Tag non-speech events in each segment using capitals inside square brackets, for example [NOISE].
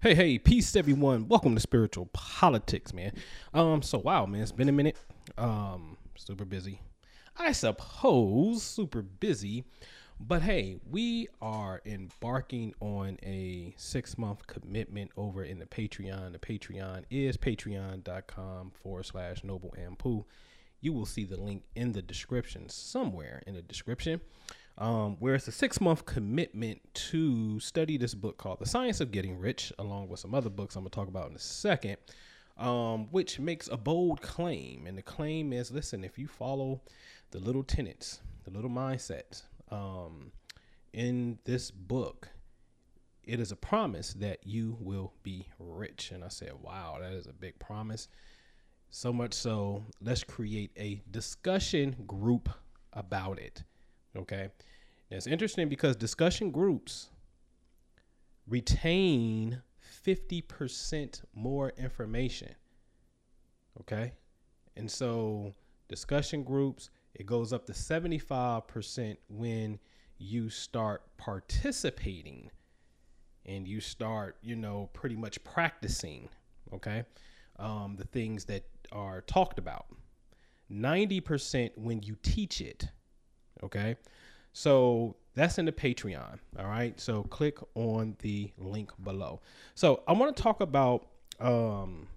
Hey, hey, peace everyone. Welcome to Spiritual Politics, man. Um, so wow, man, it's been a minute. Um, super busy. I suppose super busy. But hey, we are embarking on a six month commitment over in the Patreon. The Patreon is patreon.com forward slash noble anpu. You will see the link in the description, somewhere in the description um, where it's a six month commitment to study this book called The Science of Getting Rich, along with some other books I'm going to talk about in a second, um, which makes a bold claim. And the claim is listen, if you follow the little tenets, the little mindsets um, in this book, it is a promise that you will be rich. And I said, wow, that is a big promise. So much so, let's create a discussion group about it. Okay. it's interesting because discussion groups retain 50% more information. Okay. And so discussion groups, it goes up to 75% when you start participating and you start, you know, pretty much practicing, okay, um, the things that are talked about. 90% when you teach it. Okay. So that's in the Patreon. All right. So click on the link below. So I want to talk about um,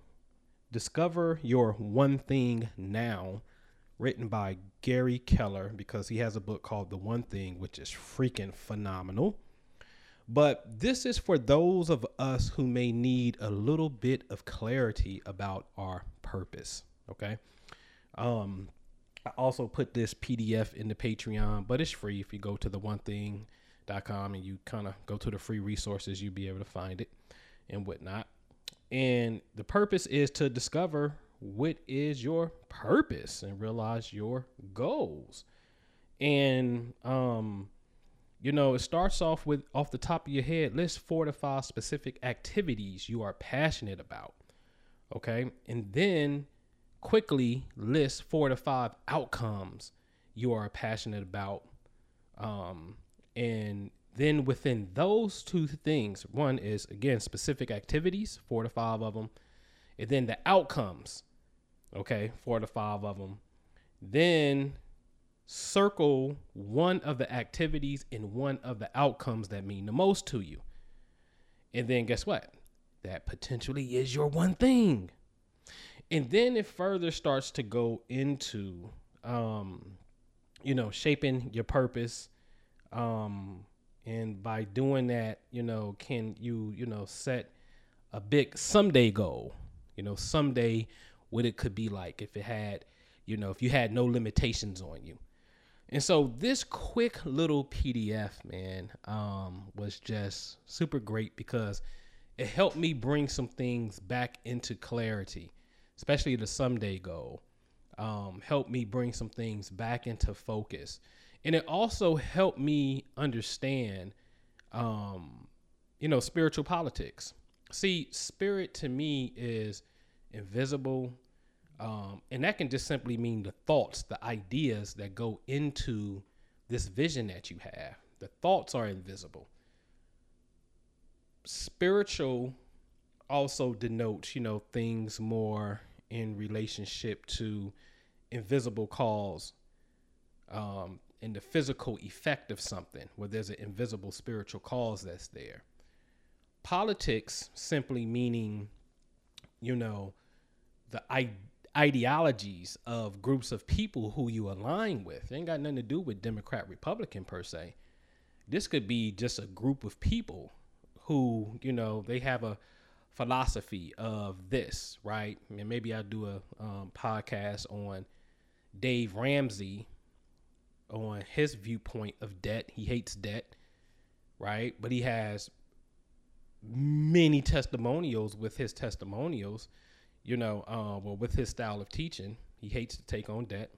Discover Your One Thing Now, written by Gary Keller, because he has a book called The One Thing, which is freaking phenomenal. But this is for those of us who may need a little bit of clarity about our purpose. Okay. Um, I also put this PDF in the Patreon, but it's free if you go to the one thing.com and you kind of go to the free resources, you'll be able to find it and whatnot. And the purpose is to discover what is your purpose and realize your goals. And um, you know, it starts off with off the top of your head, list four to five specific activities you are passionate about. Okay. And then quickly list four to five outcomes you are passionate about. Um, and then within those two things, one is again specific activities, four to five of them, and then the outcomes, okay, four to five of them. Then circle one of the activities and one of the outcomes that mean the most to you. And then guess what? That potentially is your one thing and then it further starts to go into um, you know shaping your purpose um, and by doing that you know can you you know set a big someday goal you know someday what it could be like if it had you know if you had no limitations on you. And so this quick little pdf man um, was just super great because it helped me bring some things back into clarity especially the someday goal, um, helped me bring some things back into focus. And it also helped me understand, um, you know, spiritual politics. See, spirit to me is invisible. Um, and that can just simply mean the thoughts, the ideas that go into this vision that you have. The thoughts are invisible. Spiritual also denotes, you know, things more in relationship to invisible cause um, and the physical effect of something, where there's an invisible spiritual cause that's there. Politics simply meaning, you know, the I- ideologies of groups of people who you align with. It ain't got nothing to do with Democrat, Republican per se. This could be just a group of people who, you know, they have a philosophy of this, right? And maybe I'll do a um, podcast on Dave Ramsey on his viewpoint of debt. He hates debt, right? But he has many testimonials with his testimonials, you know, uh, well, with his style of teaching. He hates to take on debt.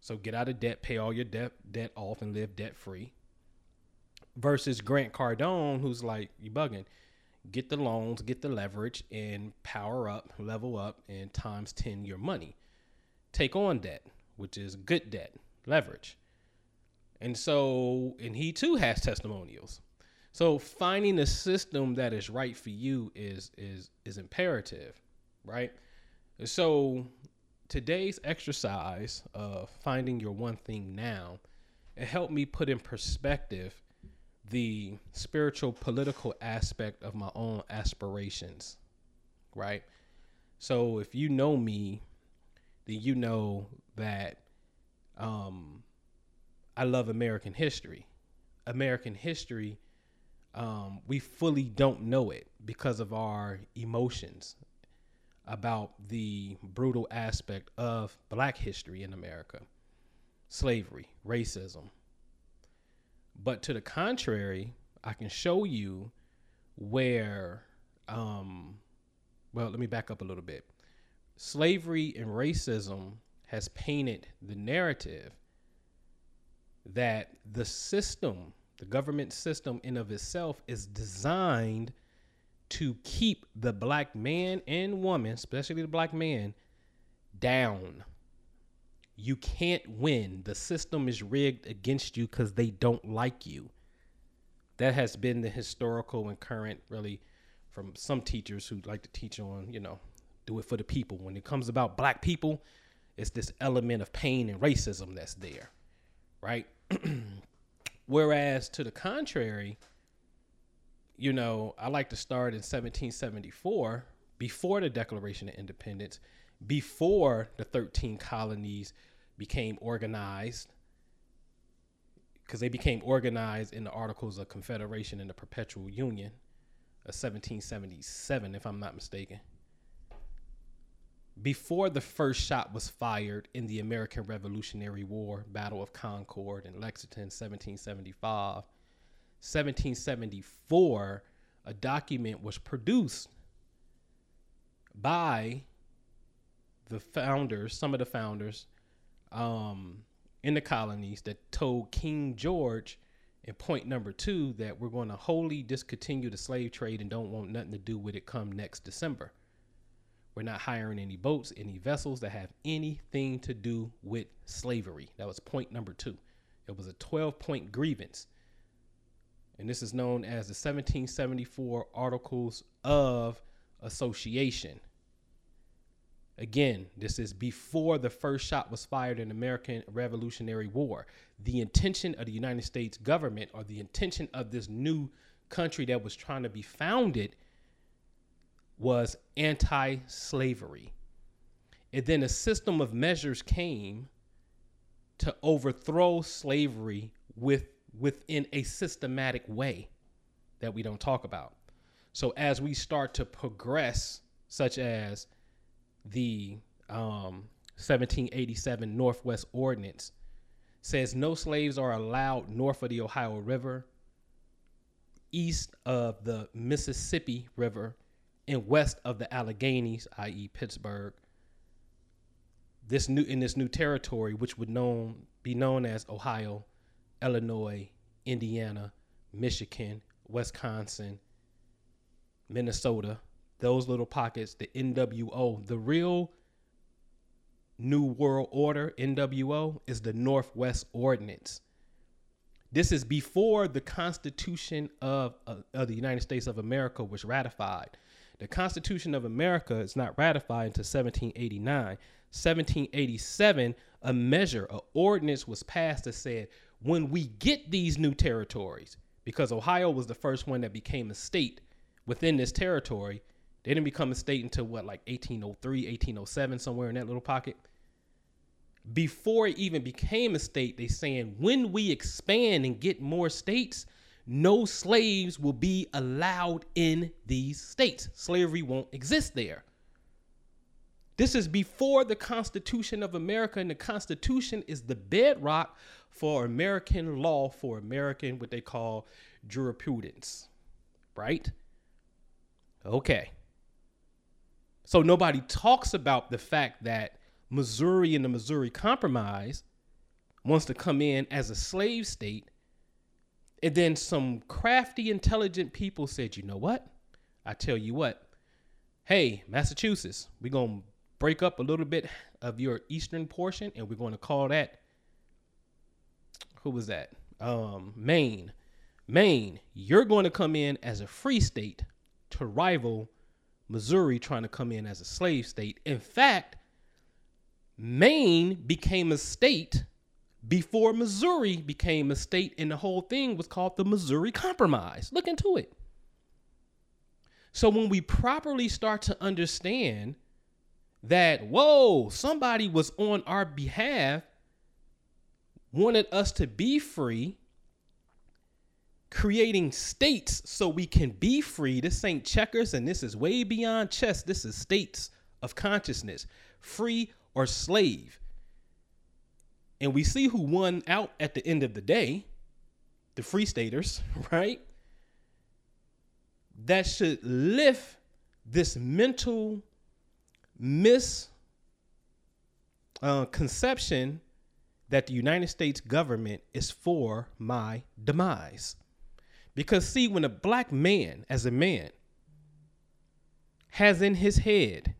So get out of debt, pay all your debt debt off, and live debt free. Versus Grant Cardone, who's like, you bugging get the loans, get the leverage, and power up, level up, and times 10 your money. Take on debt, which is good debt, leverage. And so, and he too has testimonials. So finding a system that is right for you is is is imperative, right? So today's exercise of finding your one thing now, it helped me put in perspective the spiritual political aspect of my own aspirations, right? So if you know me, then you know that um, I love American history. American history, um, we fully don't know it because of our emotions about the brutal aspect of black history in America slavery, racism. But to the contrary, I can show you where, um, well, let me back up a little bit. Slavery and racism has painted the narrative that the system, the government system in of itself is designed to keep the black man and woman, especially the black man, down. You can't win. The system is rigged against you because they don't like you. That has been the historical and current, really, from some teachers who like to teach on, you know, do it for the people. When it comes about black people, it's this element of pain and racism that's there, right? [CLEARS THROAT] Whereas to the contrary, you know, I like to start in 1774, before the Declaration of Independence, before the 13 colonies became organized, because they became organized in the Articles of Confederation and the Perpetual Union of 1777, if I'm not mistaken. Before the first shot was fired in the American Revolutionary War, Battle of Concord in Lexington, 1775, 1774, a document was produced by the founders, some of the founders um, in the colonies that told King George in point number two that we're going to wholly discontinue the slave trade and don't want nothing to do with it come next December. We're not hiring any boats, any vessels that have anything to do with slavery. That was point number two. It was a 12 point grievance and this is known as the 1774 Articles of Association. Again, this is before the first shot was fired in American Revolutionary War. The intention of the United States government or the intention of this new country that was trying to be founded was anti slavery. And then a system of measures came to overthrow slavery with within a systematic way that we don't talk about. So as we start to progress, such as the um, 1787 Northwest Ordinance says no slaves are allowed north of the Ohio River, east of the Mississippi River, and west of the Alleghenies, i.e., Pittsburgh. This new in this new territory, which would known be known as Ohio, Illinois, Indiana, Michigan, Wisconsin, Minnesota, those little pockets, the NWO, the real New World Order, NWO, is the Northwest Ordinance. This is before the Constitution of, uh, of the United States of America was ratified. The Constitution of America is not ratified until 1789. 1787, a measure, an ordinance was passed that said when we get these new territories, because Ohio was the first one that became a state within this territory, they didn't become a state until what, like 1803, 1807, somewhere in that little pocket. Before it even became a state, they saying when we expand and get more states, no slaves will be allowed in these states. Slavery won't exist there. This is before the Constitution of America, and the Constitution is the bedrock for American law, for American, what they call jurisprudence, right? Okay. So nobody talks about the fact that Missouri and the Missouri Compromise wants to come in as a slave state. And then some crafty, intelligent people said, you know what? I tell you what, hey, Massachusetts, we're going to break up a little bit of your eastern portion and we're going to call that who was that? Um, Maine. Maine, you're going to come in as a free state to rival Missouri trying to come in as a slave state. In fact, Maine became a state before Missouri became a state, and the whole thing was called the Missouri Compromise. Look into it. So when we properly start to understand that, whoa, somebody was on our behalf, wanted us to be free, creating states so we can be free. This ain't checkers, and this is way beyond chess. This is states of consciousness, free or slave. And we see who won out at the end of the day the free staters, [LAUGHS] right? That should lift this mental misconception uh, that the United States government is for my demise. Because, see, when a black man, as a man, has in his head,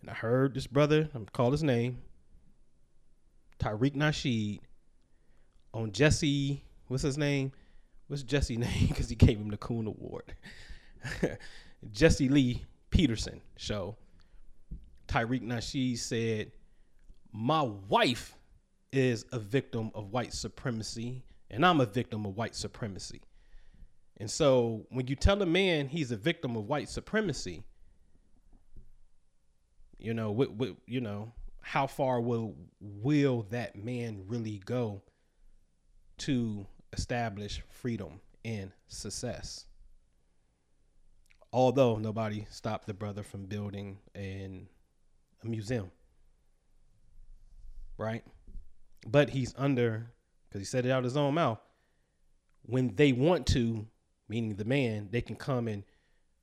and I heard this brother, I'm gonna call his name, Tariq Nasheed, on Jesse, what's his name? What's Jesse [LAUGHS] name? Because he gave him the Coon Award. [LAUGHS] Jesse Lee Peterson show. Tariq Nasheed said, My wife is a victim of white supremacy, and I'm a victim of white supremacy. And so when you tell a man he's a victim of white supremacy, you know, what, what, you know, how far will will that man really go to establish freedom and success? Although nobody stopped the brother from building an, a museum, right? But he's under, because he said it out of his own mouth. When they want to, meaning the man, they can come and,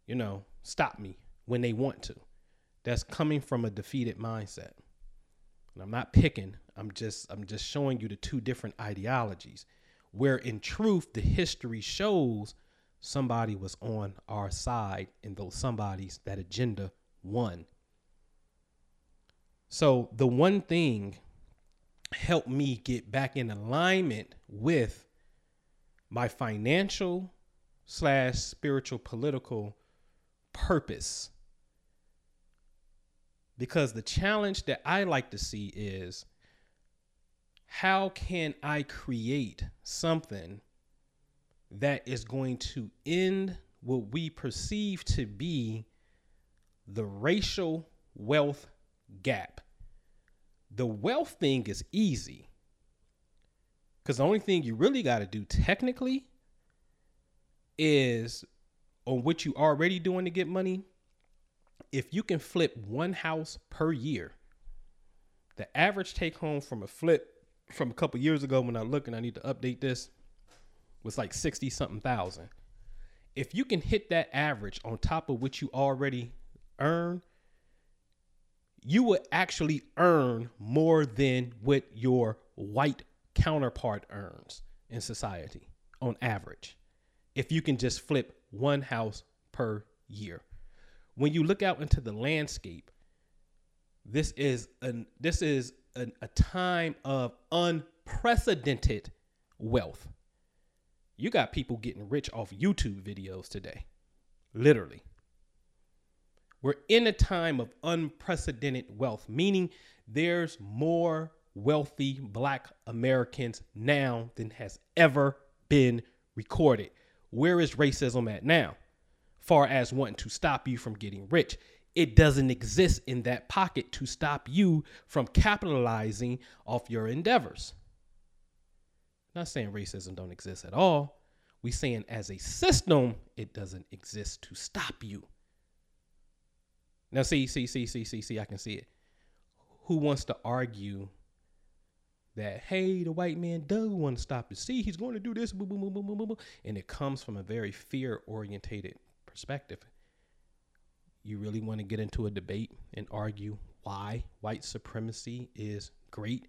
you know, stop me when they want to. That's coming from a defeated mindset. And I'm not picking. I'm just I'm just showing you the two different ideologies where in truth the history shows somebody was on our side and those somebody's that agenda won. So the one thing helped me get back in alignment with my financial slash spiritual political purpose because the challenge that I like to see is how can I create something that is going to end what we perceive to be the racial wealth gap? The wealth thing is easy because the only thing you really got to do technically is on what you already doing to get money if you can flip one house per year, the average take home from a flip from a couple years ago when I look and I need to update this was like 60 something thousand. If you can hit that average on top of what you already earn, you will actually earn more than what your white counterpart earns in society on average. If you can just flip one house per year when you look out into the landscape, this is an this is an, a time of unprecedented wealth. You got people getting rich off YouTube videos today. Literally. We're in a time of unprecedented wealth, meaning there's more wealthy black Americans now than has ever been recorded. Where is racism at now? far as wanting to stop you from getting rich. It doesn't exist in that pocket to stop you from capitalizing off your endeavors. not saying racism don't exist at all. We saying as a system, it doesn't exist to stop you. Now, see, see, see, see, see, see, I can see it. Who wants to argue that, hey, the white man does want to stop you? See, he's going to do this, boom, boom, boom, boom, boom, boom. And it comes from a very fear orientated perspective. You really want to get into a debate and argue why white supremacy is great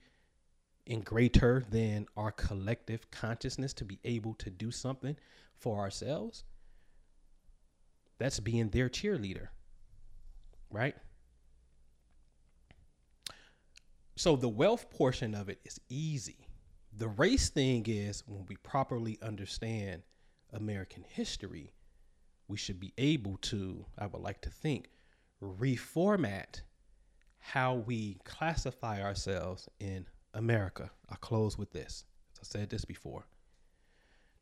and greater than our collective consciousness to be able to do something for ourselves? That's being their cheerleader, right? So the wealth portion of it is easy. The race thing is when we properly understand American history, we should be able to, I would like to think, reformat how we classify ourselves in America. I'll close with this. I said this before.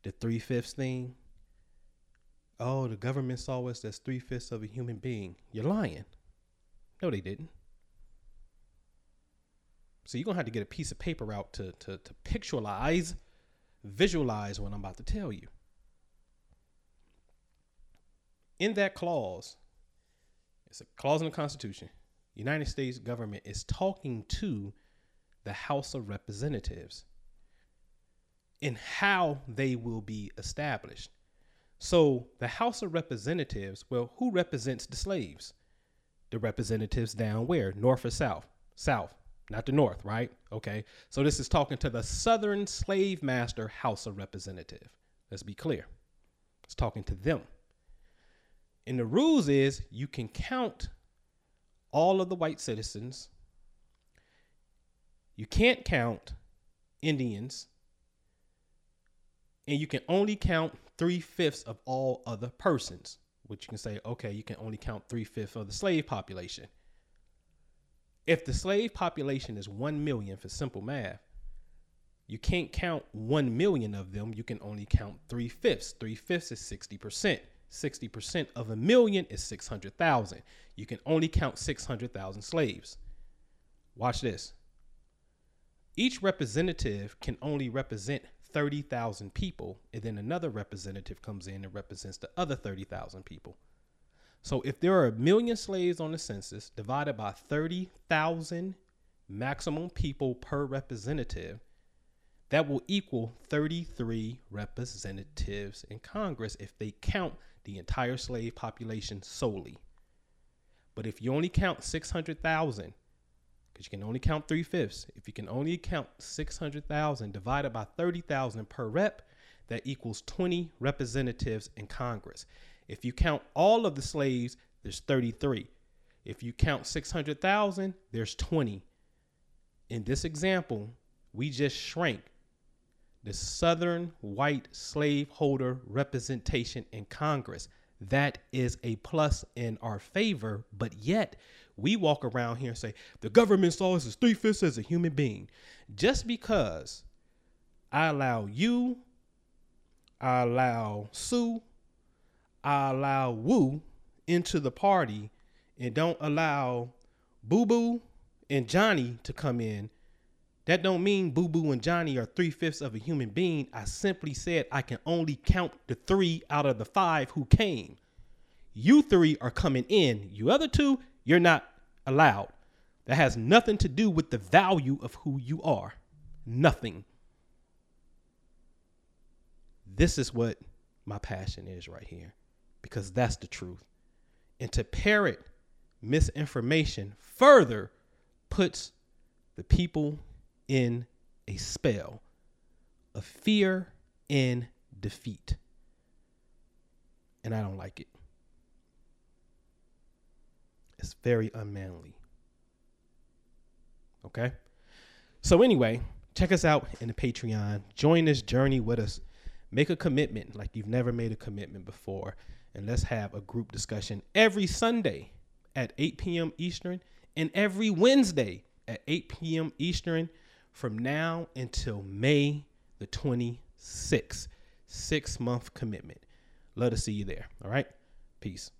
The three fifths thing. Oh, the government saw us as three fifths of a human being. You're lying. No, they didn't. So you're gonna have to get a piece of paper out to to, to pictualize, visualize what I'm about to tell you. In that clause, it's a clause in the Constitution. United States government is talking to the House of Representatives in how they will be established. So the House of Representatives, well, who represents the slaves? The representatives down where? North or south? South, not the north, right? Okay. So this is talking to the Southern Slave Master House of Representative. Let's be clear. It's talking to them. And the rules is you can count all of the white citizens. You can't count Indians. And you can only count three fifths of all other persons, which you can say, okay, you can only count three fifths of the slave population. If the slave population is 1 million for simple math, you can't count 1 million of them. You can only count three fifths. Three fifths is 60%. 60% of a million is 600,000. You can only count 600,000 slaves. Watch this. Each representative can only represent 30,000 people, and then another representative comes in and represents the other 30,000 people. So if there are a million slaves on the census divided by 30,000 maximum people per representative, that will equal 33 representatives in Congress if they count the entire slave population solely. But if you only count 600,000, because you can only count three fifths, if you can only count 600,000 divided by 30,000 per rep, that equals 20 representatives in Congress. If you count all of the slaves, there's 33. If you count 600,000, there's 20. In this example, we just shrank the Southern white slaveholder representation in Congress. That is a plus in our favor, but yet we walk around here and say the government saw us as three fifths as a human being. Just because I allow you, I allow Sue, I allow Woo into the party and don't allow Boo Boo and Johnny to come in that don't mean Boo Boo and Johnny are three fifths of a human being. I simply said I can only count the three out of the five who came. You three are coming in. You other two, you're not allowed. That has nothing to do with the value of who you are. Nothing. This is what my passion is right here because that's the truth. And to parrot misinformation further puts the people in a spell of fear and defeat. And I don't like it. Very unmanly. Okay? So, anyway, check us out in the Patreon. Join this journey with us. Make a commitment like you've never made a commitment before. And let's have a group discussion every Sunday at 8 p.m. Eastern and every Wednesday at 8 p.m. Eastern from now until May the 26th. Six month commitment. Love to see you there. All right. Peace.